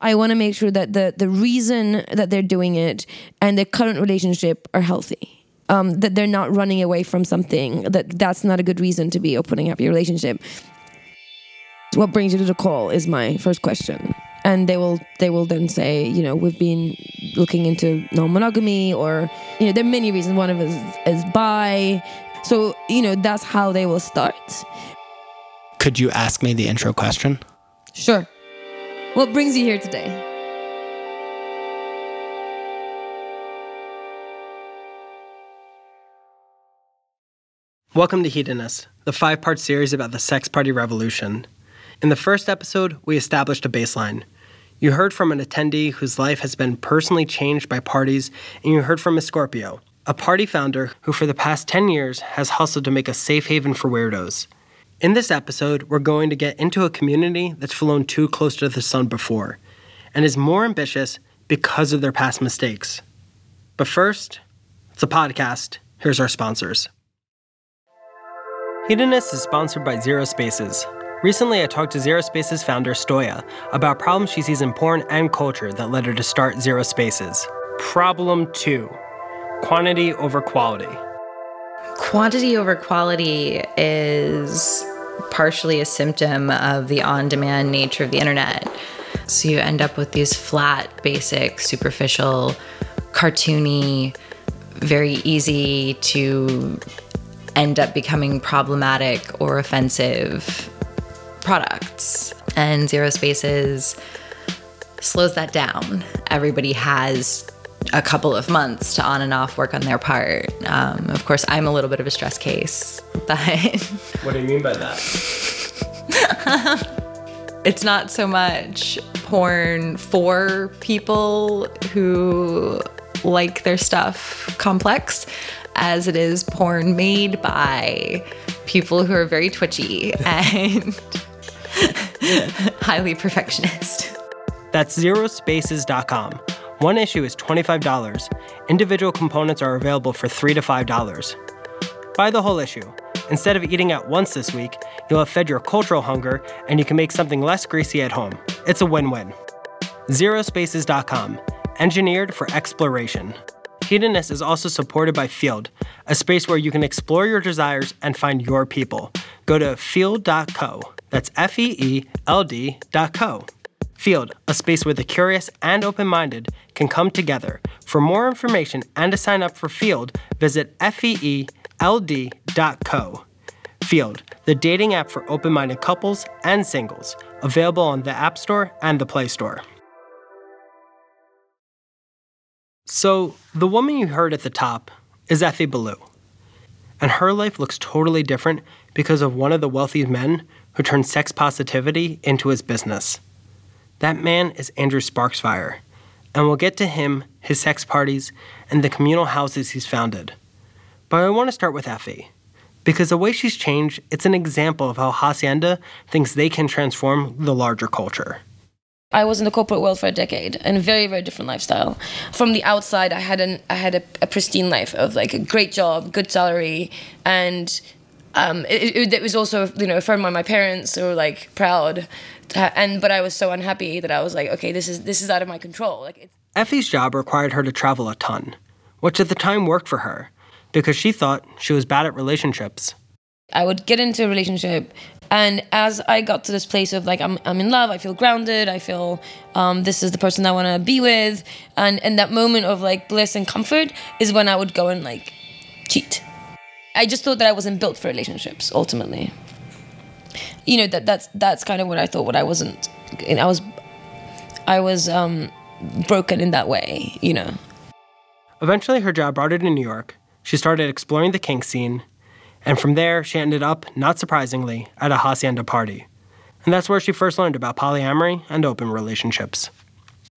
I want to make sure that the the reason that they're doing it and their current relationship are healthy. Um, that they're not running away from something. That that's not a good reason to be opening up your relationship. What brings you to the call is my first question, and they will they will then say, you know, we've been looking into non-monogamy, or you know, there are many reasons. One of us is, is bi, so you know that's how they will start. Could you ask me the intro question? Sure. What brings you here today? Welcome to Hedonist, the five part series about the sex party revolution. In the first episode, we established a baseline. You heard from an attendee whose life has been personally changed by parties, and you heard from Miss Scorpio, a party founder who, for the past 10 years, has hustled to make a safe haven for weirdos. In this episode, we're going to get into a community that's flown too close to the sun before and is more ambitious because of their past mistakes. But first, it's a podcast. Here's our sponsors. Hedonist is sponsored by Zero Spaces. Recently, I talked to Zero Spaces founder Stoya about problems she sees in porn and culture that led her to start Zero Spaces. Problem two quantity over quality. Quantity over quality is partially a symptom of the on demand nature of the internet. So you end up with these flat, basic, superficial, cartoony, very easy to end up becoming problematic or offensive products. And Zero Spaces slows that down. Everybody has a couple of months to on and off work on their part. Um, of course, I'm a little bit of a stress case, but. what do you mean by that? it's not so much porn for people who like their stuff complex as it is porn made by people who are very twitchy and highly perfectionist. That's zerospaces.com. One issue is $25. Individual components are available for 3 to $5. Buy the whole issue. Instead of eating out once this week, you'll have fed your cultural hunger and you can make something less greasy at home. It's a win win. Zerospaces.com, engineered for exploration. Hedonist is also supported by Feeld, a space where you can explore your desires and find your people. Go to feeld.co. That's F E E L D.co. Feeld, a space where the curious and open minded can come together. For more information and to sign up for Feeld, visit feeld.co. Feeld, the dating app for open minded couples and singles, available on the App Store and the Play Store. So, the woman you heard at the top is Effie Ballou. And her life looks totally different because of one of the wealthy men who turned sex positivity into his business. That man is Andrew Sparksfire, and we'll get to him, his sex parties, and the communal houses he's founded. But I want to start with Effie, because the way she's changed, it's an example of how Hacienda thinks they can transform the larger culture. I was in the corporate world for a decade and a very, very different lifestyle. From the outside, I had an I had a, a pristine life of like a great job, good salary, and um, it, it, it was also you know affirmed by my parents who were like proud and but I was so unhappy that I was like, okay, this is this is out of my control. Like it's- Effie's job required her to travel a ton, which at the time worked for her because she thought she was bad at relationships. I would get into a relationship, and as I got to this place of like I'm I'm in love, I feel grounded, I feel um, this is the person I want to be with, and and that moment of like bliss and comfort is when I would go and like cheat. I just thought that I wasn't built for relationships ultimately you know that that's that's kind of what I thought. What I wasn't, I was, I was um, broken in that way. You know. Eventually, her job brought her to New York. She started exploring the kink scene, and from there, she ended up, not surprisingly, at a hacienda party. And that's where she first learned about polyamory and open relationships.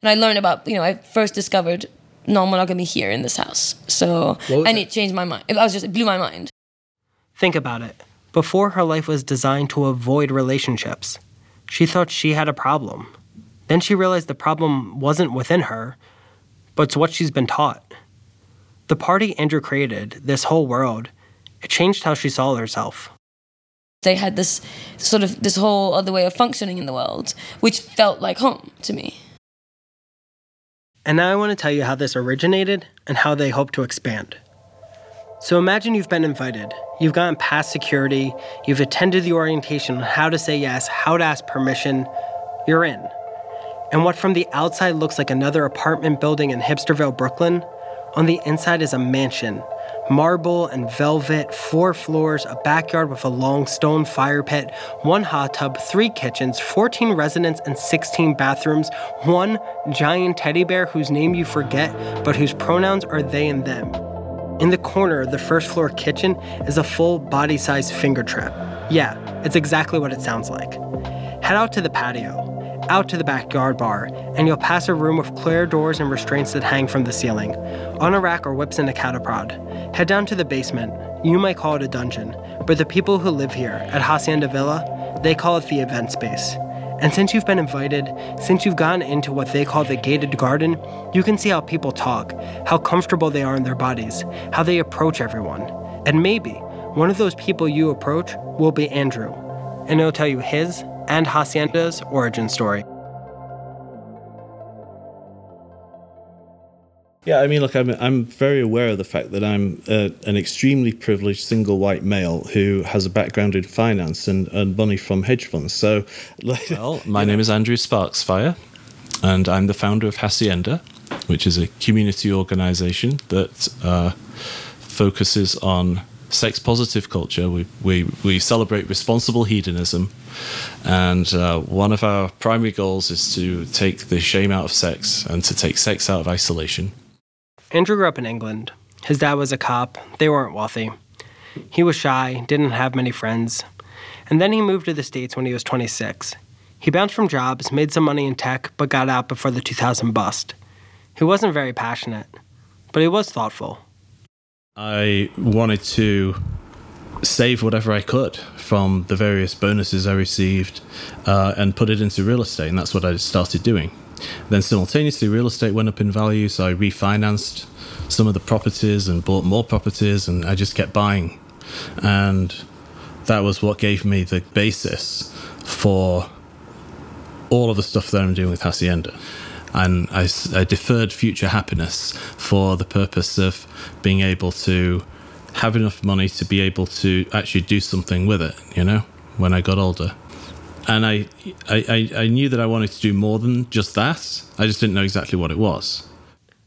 And I learned about, you know, I first discovered non-monogamy here in this house. So, and it? it changed my mind. It was just, it blew my mind. Think about it. Before her life was designed to avoid relationships, she thought she had a problem. Then she realized the problem wasn't within her, but it's what she's been taught. The party Andrew created, this whole world, it changed how she saw herself. They had this sort of this whole other way of functioning in the world, which felt like home to me. And now I want to tell you how this originated and how they hope to expand. So imagine you've been invited. You've gotten past security, you've attended the orientation on how to say yes, how to ask permission. You're in. And what from the outside looks like another apartment building in Hipsterville, Brooklyn, on the inside is a mansion. Marble and velvet, four floors, a backyard with a long stone fire pit, one hot tub, three kitchens, 14 residents, and 16 bathrooms, one giant teddy bear whose name you forget, but whose pronouns are they and them. In the corner of the first floor kitchen is a full body sized finger trap. Yeah, it's exactly what it sounds like. Head out to the patio, out to the backyard bar, and you'll pass a room with clear doors and restraints that hang from the ceiling. On a rack or whips in a cattle prod. Head down to the basement. You might call it a dungeon, but the people who live here at Hacienda Villa, they call it the event space. And since you've been invited, since you've gone into what they call the gated garden, you can see how people talk, how comfortable they are in their bodies, how they approach everyone. And maybe one of those people you approach will be Andrew, and he'll tell you his and Hacienda's origin story. Yeah, I mean, look, I'm I'm very aware of the fact that I'm uh, an extremely privileged single white male who has a background in finance and, and money from hedge funds. So, like, well, my name is Andrew Sparksfire, and I'm the founder of Hacienda, which is a community organization that uh, focuses on sex positive culture. We, we, we celebrate responsible hedonism. And uh, one of our primary goals is to take the shame out of sex and to take sex out of isolation. Andrew grew up in England. His dad was a cop. They weren't wealthy. He was shy, didn't have many friends. And then he moved to the States when he was 26. He bounced from jobs, made some money in tech, but got out before the 2000 bust. He wasn't very passionate, but he was thoughtful. I wanted to save whatever I could from the various bonuses I received uh, and put it into real estate, and that's what I started doing. Then simultaneously, real estate went up in value, so I refinanced some of the properties and bought more properties, and I just kept buying. And that was what gave me the basis for all of the stuff that I'm doing with Hacienda. And I, I deferred future happiness for the purpose of being able to have enough money to be able to actually do something with it, you know, when I got older and I, I, I knew that I wanted to do more than just that. I just didn't know exactly what it was.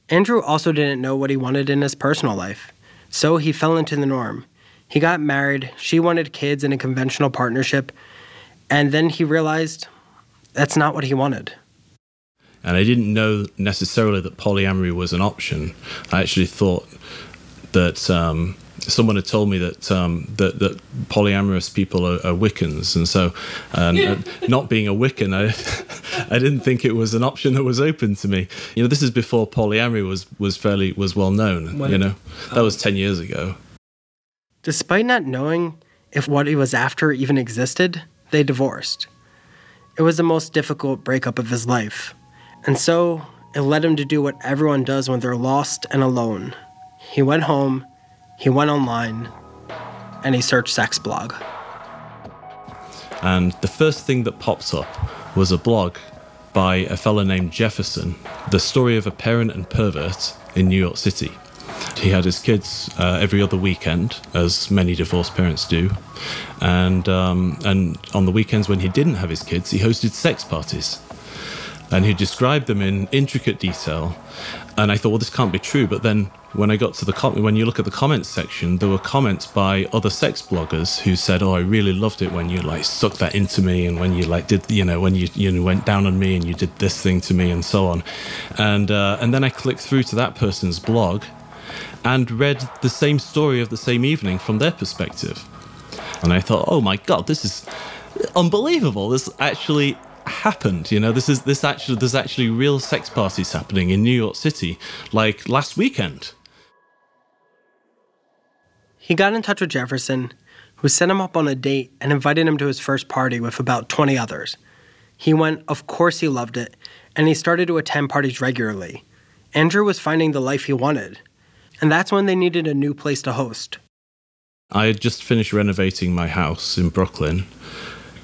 Andrew also didn't know what he wanted in his personal life, so he fell into the norm. He got married, she wanted kids in a conventional partnership, and then he realized that's not what he wanted. And I didn't know necessarily that polyamory was an option. I actually thought that um, someone had told me that um, that, that, polyamorous people are, are Wiccans, and so and, uh, not being a Wiccan, I I didn't think it was an option that was open to me. You know, this is before polyamory was was fairly was well known. When, you know, that was ten years ago. Despite not knowing if what he was after even existed, they divorced. It was the most difficult breakup of his life, and so it led him to do what everyone does when they're lost and alone. He went home he went online and he searched sex blog. And the first thing that pops up was a blog by a fellow named Jefferson, the story of a parent and pervert in New York City. He had his kids uh, every other weekend, as many divorced parents do, and um, and on the weekends when he didn't have his kids, he hosted sex parties, and he described them in intricate detail. And I thought, well, this can't be true. But then when I got to the com- when you look at the comments section, there were comments by other sex bloggers who said, "Oh, I really loved it when you like sucked that into me, and when you like did you know when you you know, went down on me and you did this thing to me and so on," and uh, and then I clicked through to that person's blog, and read the same story of the same evening from their perspective, and I thought, "Oh my god, this is unbelievable! This actually happened. You know, this is this actually there's actually real sex parties happening in New York City, like last weekend. He got in touch with Jefferson, who set him up on a date and invited him to his first party with about 20 others. He went, of course, he loved it, and he started to attend parties regularly. Andrew was finding the life he wanted, and that's when they needed a new place to host. I had just finished renovating my house in Brooklyn,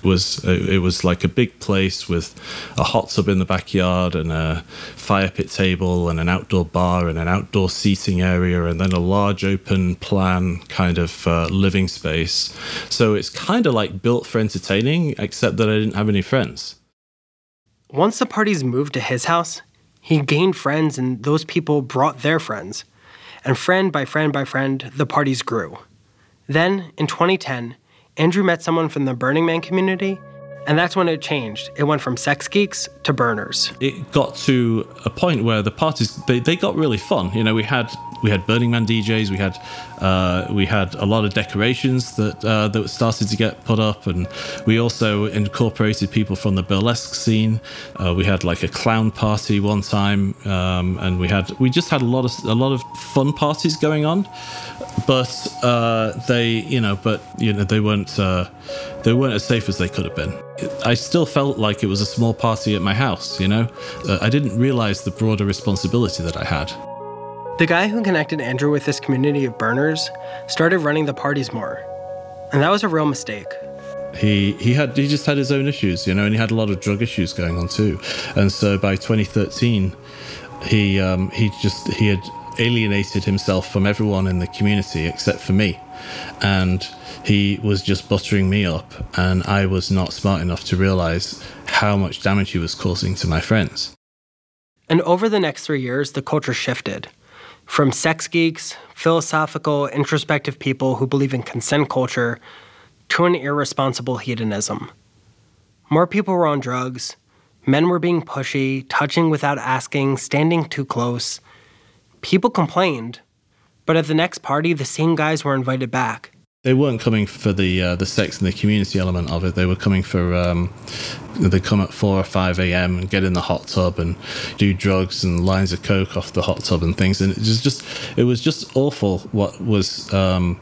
was it was like a big place with a hot tub in the backyard and a fire pit table and an outdoor bar and an outdoor seating area and then a large open plan kind of uh, living space. So it's kind of like built for entertaining, except that I didn't have any friends. Once the parties moved to his house, he gained friends and those people brought their friends. And friend by friend by friend, the parties grew. Then, in 2010, Andrew met someone from the Burning Man community, and that's when it changed. It went from sex geeks to burners. It got to a point where the parties they, they got really fun. You know, we had we had Burning Man DJs, we had uh, we had a lot of decorations that uh, that started to get put up, and we also incorporated people from the burlesque scene. Uh, we had like a clown party one time, um, and we had we just had a lot of a lot of fun parties going on. But uh, they, you know, but you know, they weren't uh, they weren't as safe as they could have been. I still felt like it was a small party at my house. You know, uh, I didn't realize the broader responsibility that I had. The guy who connected Andrew with this community of burners started running the parties more. And that was a real mistake. He he had he just had his own issues, you know, and he had a lot of drug issues going on too. And so by 2013, he um, he just he had alienated himself from everyone in the community except for me, and he was just buttering me up, and I was not smart enough to realize how much damage he was causing to my friends. And over the next three years, the culture shifted from sex geeks, philosophical, introspective people who believe in consent culture, to an irresponsible hedonism. More people were on drugs, men were being pushy, touching without asking, standing too close. People complained, but at the next party, the same guys were invited back. They weren't coming for the uh, the sex and the community element of it. They were coming for um, they come at four or five a.m. and get in the hot tub and do drugs and lines of coke off the hot tub and things. And it was just it was just awful what was um,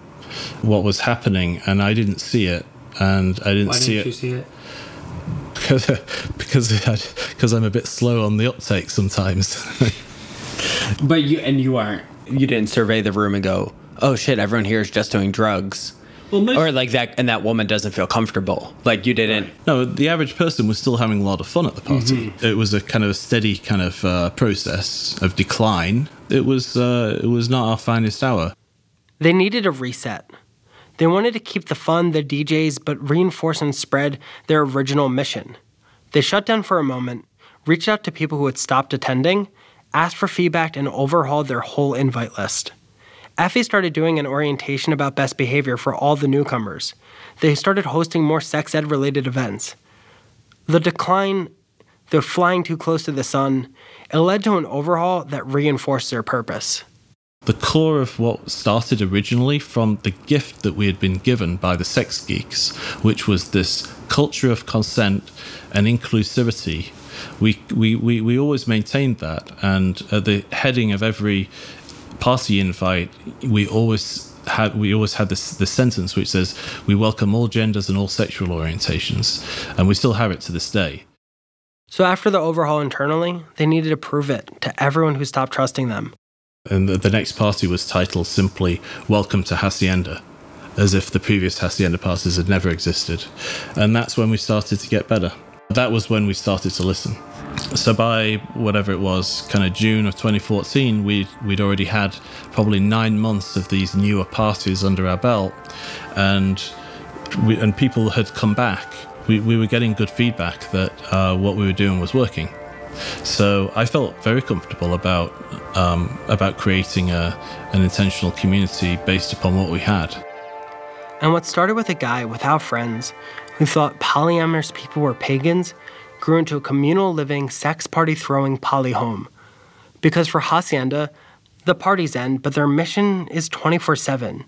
what was happening, and I didn't see it, and I didn't Why see didn't it you see it? because because because I'm a bit slow on the uptake sometimes. But you and you aren't. You didn't survey the room and go, "Oh shit, everyone here is just doing drugs," well, most, or like that, and that woman doesn't feel comfortable. Like you didn't. No, the average person was still having a lot of fun at the party. It was a kind of a steady kind of uh, process of decline. It was uh, it was not our finest hour. They needed a reset. They wanted to keep the fun, the DJs, but reinforce and spread their original mission. They shut down for a moment, reached out to people who had stopped attending, asked for feedback, and overhauled their whole invite list. Effie started doing an orientation about best behavior for all the newcomers. They started hosting more sex ed related events. The decline, the flying too close to the sun, it led to an overhaul that reinforced their purpose. The core of what started originally from the gift that we had been given by the sex geeks, which was this culture of consent and inclusivity. We, we, we, we always maintained that, and at the heading of every party invite, we always had we always had this this sentence which says we welcome all genders and all sexual orientations, and we still have it to this day. So after the overhaul internally, they needed to prove it to everyone who stopped trusting them. And the, the next party was titled simply "Welcome to Hacienda," as if the previous Hacienda parties had never existed, and that's when we started to get better. That was when we started to listen. So by whatever it was, kind of June of 2014, we we'd already had probably nine months of these newer parties under our belt, and we, and people had come back. We, we were getting good feedback that uh, what we were doing was working. So I felt very comfortable about um, about creating a, an intentional community based upon what we had. And what started with a guy without friends who thought polyamorous people were pagans grew into a communal living, sex party throwing poly home. Because for Hacienda, the parties end, but their mission is 24 7.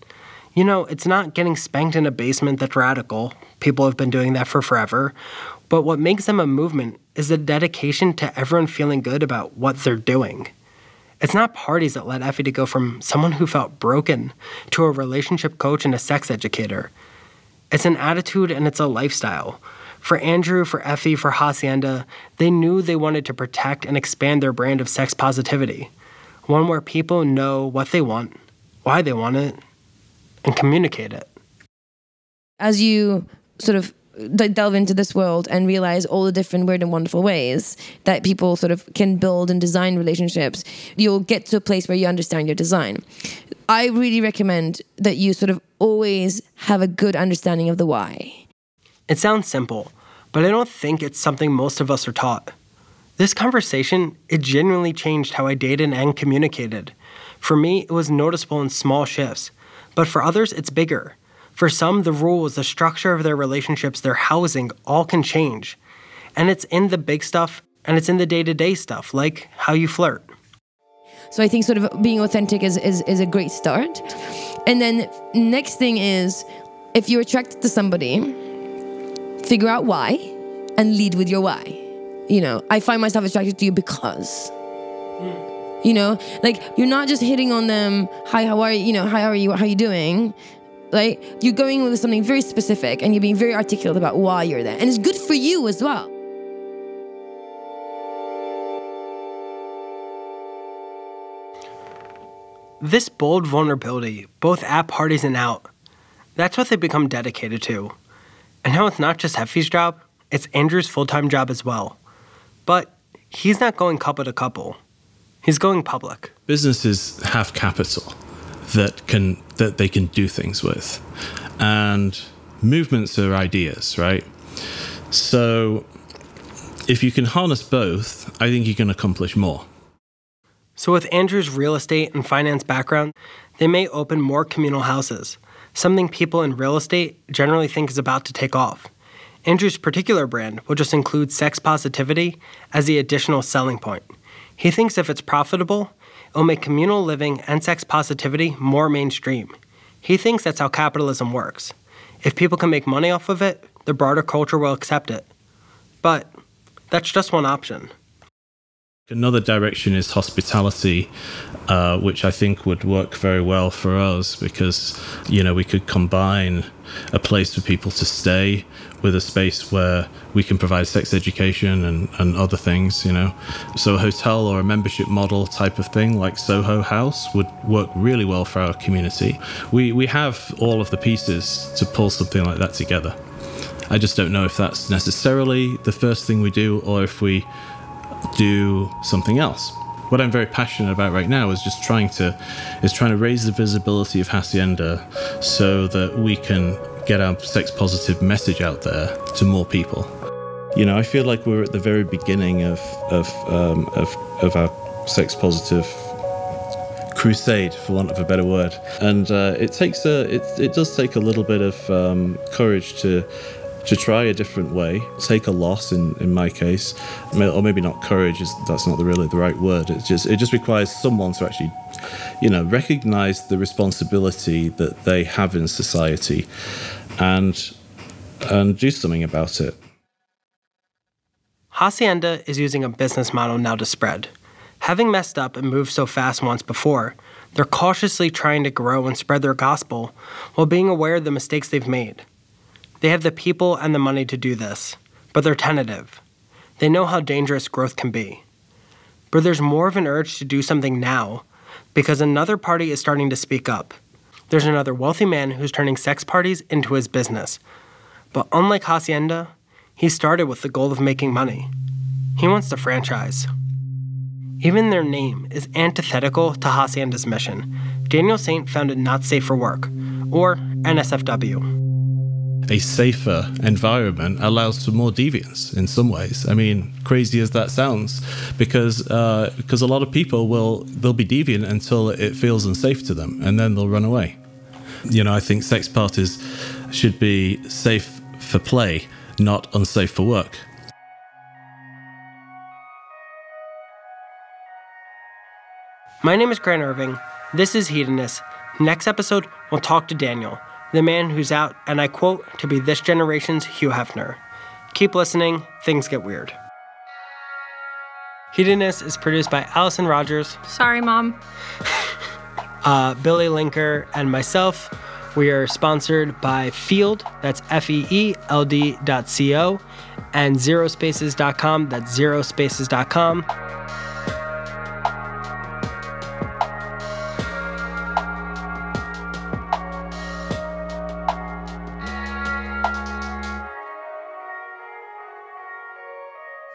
You know, it's not getting spanked in a basement that's radical. People have been doing that for forever. But what makes them a movement is the dedication to everyone feeling good about what they're doing. It's not parties that led Effie to go from someone who felt broken to a relationship coach and a sex educator. It's an attitude and it's a lifestyle. For Andrew, for Effie, for Hacienda, they knew they wanted to protect and expand their brand of sex positivity. One where people know what they want, why they want it, and communicate it. as you sort of delve into this world and realize all the different weird and wonderful ways that people sort of can build and design relationships, you'll get to a place where you understand your design. I really recommend that you sort of always have a good understanding of the why. It sounds simple, but I don't think it's something most of us are taught. This conversation, it genuinely changed how I dated and communicated. For me, it was noticeable in small shifts, but for others, it's bigger. For some, the rules, the structure of their relationships, their housing, all can change. And it's in the big stuff and it's in the day to day stuff, like how you flirt. So I think sort of being authentic is, is, is a great start. And then next thing is if you're attracted to somebody, figure out why and lead with your why. You know, I find myself attracted to you because. Hmm. You know, like you're not just hitting on them, hi, how are you? You know, hi, how are you? How are you doing? Like you're going with something very specific and you're being very articulate about why you're there. And it's good for you as well. This bold vulnerability, both at parties and out, that's what they become dedicated to. And now it's not just Effie's job, it's Andrew's full time job as well. But he's not going couple to couple, he's going public. Businesses have capital that can that they can do things with. And movements are ideas, right? So if you can harness both, I think you can accomplish more. So, with Andrew's real estate and finance background, they may open more communal houses, something people in real estate generally think is about to take off. Andrew's particular brand will just include sex positivity as the additional selling point. He thinks if it's profitable, it'll make communal living and sex positivity more mainstream. He thinks that's how capitalism works. If people can make money off of it, the broader culture will accept it. But that's just one option. Another direction is hospitality, uh, which I think would work very well for us because, you know, we could combine a place for people to stay with a space where we can provide sex education and, and other things, you know. So a hotel or a membership model type of thing like Soho House would work really well for our community. We, we have all of the pieces to pull something like that together. I just don't know if that's necessarily the first thing we do or if we do something else. What I'm very passionate about right now is just trying to is trying to raise the visibility of Hacienda so that we can get our sex positive message out there to more people. You know, I feel like we're at the very beginning of of um, of, of our sex positive crusade, for want of a better word. And uh, it takes a it, it does take a little bit of um, courage to to try a different way, take a loss in, in my case, or maybe not courage is that's not really the right word. It just it just requires someone to actually, you know, recognize the responsibility that they have in society, and and do something about it. Hacienda is using a business model now to spread. Having messed up and moved so fast once before, they're cautiously trying to grow and spread their gospel while being aware of the mistakes they've made. They have the people and the money to do this, but they're tentative. They know how dangerous growth can be. But there's more of an urge to do something now because another party is starting to speak up. There's another wealthy man who's turning sex parties into his business. But unlike Hacienda, he started with the goal of making money. He wants to franchise. Even their name is antithetical to Hacienda's mission. Daniel Saint founded Not Safe for Work, or NSFW a safer environment allows for more deviance in some ways. I mean, crazy as that sounds, because uh, because a lot of people will they'll be deviant until it feels unsafe to them, and then they'll run away. You know, I think sex parties should be safe for play, not unsafe for work. My name is Grant Irving. This is Hedonist. Next episode, we'll talk to Daniel the man who's out, and I quote, to be this generation's Hugh Hefner. Keep listening, things get weird. Hedonist is produced by Allison Rogers. Sorry, Mom. uh, Billy Linker and myself. We are sponsored by Feeld, that's F E E L D dot C O, and zerospaces.com, that's zerospaces.com.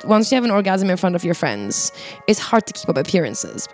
once you have an orgasm in front of your friends, it's hard to keep up appearances.